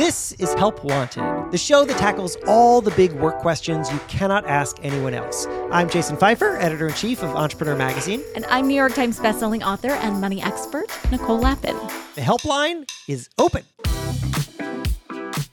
This is Help Wanted, the show that tackles all the big work questions you cannot ask anyone else. I'm Jason Feifer, editor in chief of Entrepreneur Magazine. And I'm New York Times bestselling author and money expert, Nicole Lapin. The helpline is open.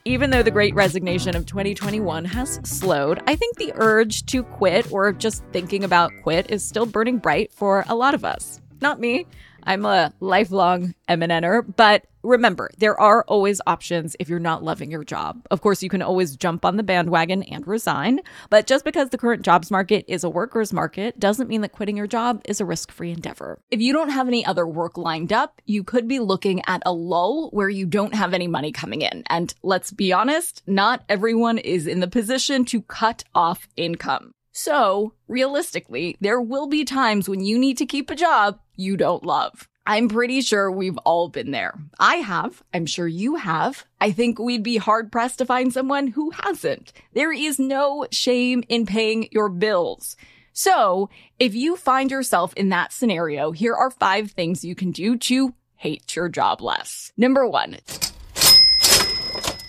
Even though the great resignation of 2021 has slowed, I think the urge to quit or just thinking about quit is still burning bright for a lot of us. Not me. I'm a lifelong MNNer, but remember, there are always options if you're not loving your job. Of course, you can always jump on the bandwagon and resign, but just because the current jobs market is a worker's market doesn't mean that quitting your job is a risk free endeavor. If you don't have any other work lined up, you could be looking at a lull where you don't have any money coming in. And let's be honest, not everyone is in the position to cut off income. So, realistically, there will be times when you need to keep a job you don't love. I'm pretty sure we've all been there. I have. I'm sure you have. I think we'd be hard pressed to find someone who hasn't. There is no shame in paying your bills. So, if you find yourself in that scenario, here are five things you can do to hate your job less. Number one,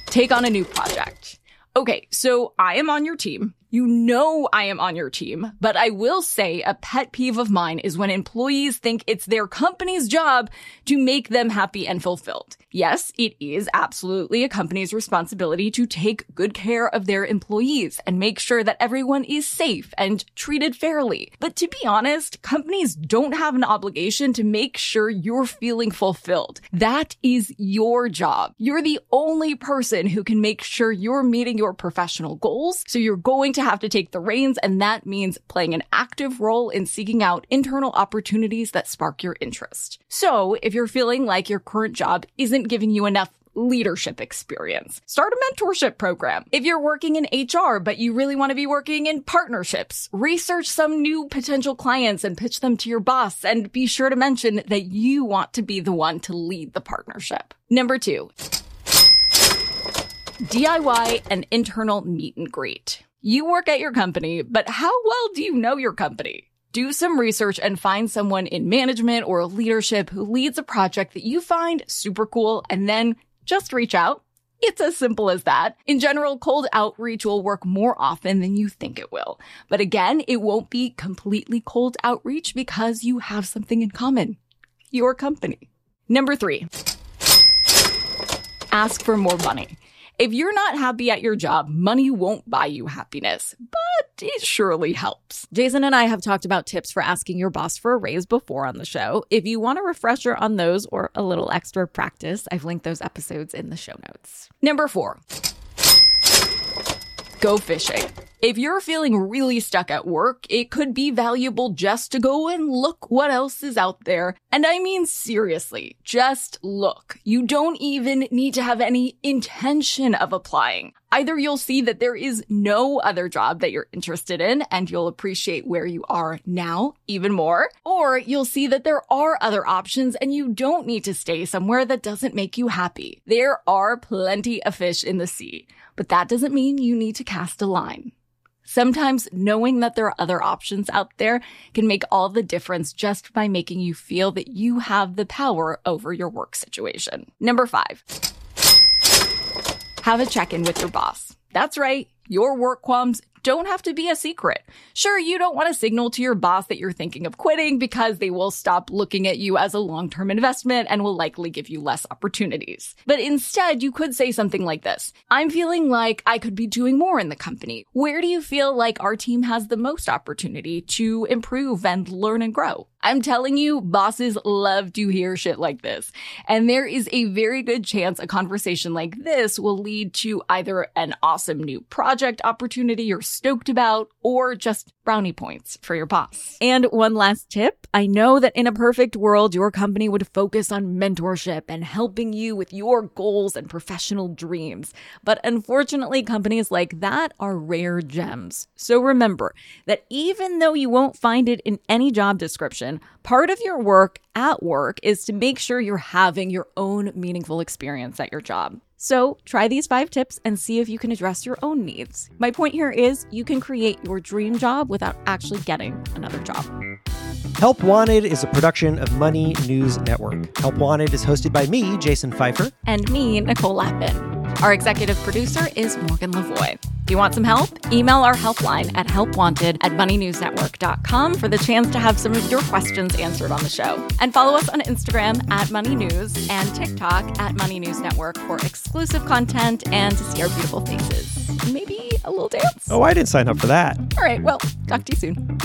take on a new project. Okay, so I am on your team. You know I am on your team, but I will say a pet peeve of mine is when employees think it's their company's job to make them happy and fulfilled. Yes, it is absolutely a company's responsibility to take good care of their employees and make sure that everyone is safe and treated fairly. But to be honest, companies don't have an obligation to make sure you're feeling fulfilled. That is your job. You're the only person who can make sure you're meeting your professional goals. So you're going to to have to take the reins, and that means playing an active role in seeking out internal opportunities that spark your interest. So if you're feeling like your current job isn't giving you enough leadership experience. Start a mentorship program. If you're working in HR, but you really want to be working in partnerships, research some new potential clients and pitch them to your boss. And be sure to mention that you want to be the one to lead the partnership. Number two, DIY an internal meet and greet. You work at your company, but how well do you know your company? Do some research and find someone in management or leadership who leads a project that you find super cool and then just reach out. It's as simple as that. In general, cold outreach will work more often than you think it will. But again, it won't be completely cold outreach because you have something in common. Your company. Number three. Ask for more money. If you're not happy at your job, money won't buy you happiness, but it surely helps. Jason and I have talked about tips for asking your boss for a raise before on the show. If you want a refresher on those or a little extra practice, I've linked those episodes in the show notes. Number four, go fishing. If you're feeling really stuck at work, it could be valuable just to go and look what else is out there. And I mean seriously, just look. You don't even need to have any intention of applying. Either you'll see that there is no other job that you're interested in and you'll appreciate where you are now even more, or you'll see that there are other options and you don't need to stay somewhere that doesn't make you happy. There are plenty of fish in the sea, but that doesn't mean you need to cast a line. Sometimes knowing that there are other options out there can make all the difference just by making you feel that you have the power over your work situation. Number five, have a check in with your boss. That's right. Your work qualms don't have to be a secret. Sure, you don't want to signal to your boss that you're thinking of quitting because they will stop looking at you as a long-term investment and will likely give you less opportunities. But instead, you could say something like this. I'm feeling like I could be doing more in the company. Where do you feel like our team has the most opportunity to improve and learn and grow? I'm telling you, bosses love to hear shit like this. And there is a very good chance a conversation like this will lead to either an awesome new project opportunity you're stoked about or just brownie points for your boss. And one last tip. I know that in a perfect world, your company would focus on mentorship and helping you with your goals and professional dreams. But unfortunately, companies like that are rare gems. So remember that even though you won't find it in any job description, part of your work at work is to make sure you're having your own meaningful experience at your job. So try these five tips and see if you can address your own needs. My point here is you can create your dream job without actually getting another job. Help Wanted is a production of Money News Network. Help Wanted is hosted by me, Jason Feifer, And me, Nicole Lapin. Our executive producer is Morgan Lavoie. If you want some help, email our helpline at helpwanted at moneynewsnetwork.com for the chance to have some of your questions answered on the show. And follow us on Instagram at Money News and TikTok at Money News Network for exclusive content and to see our beautiful faces. Maybe a little dance. Oh, I didn't sign up for that. All right, well, talk to you soon.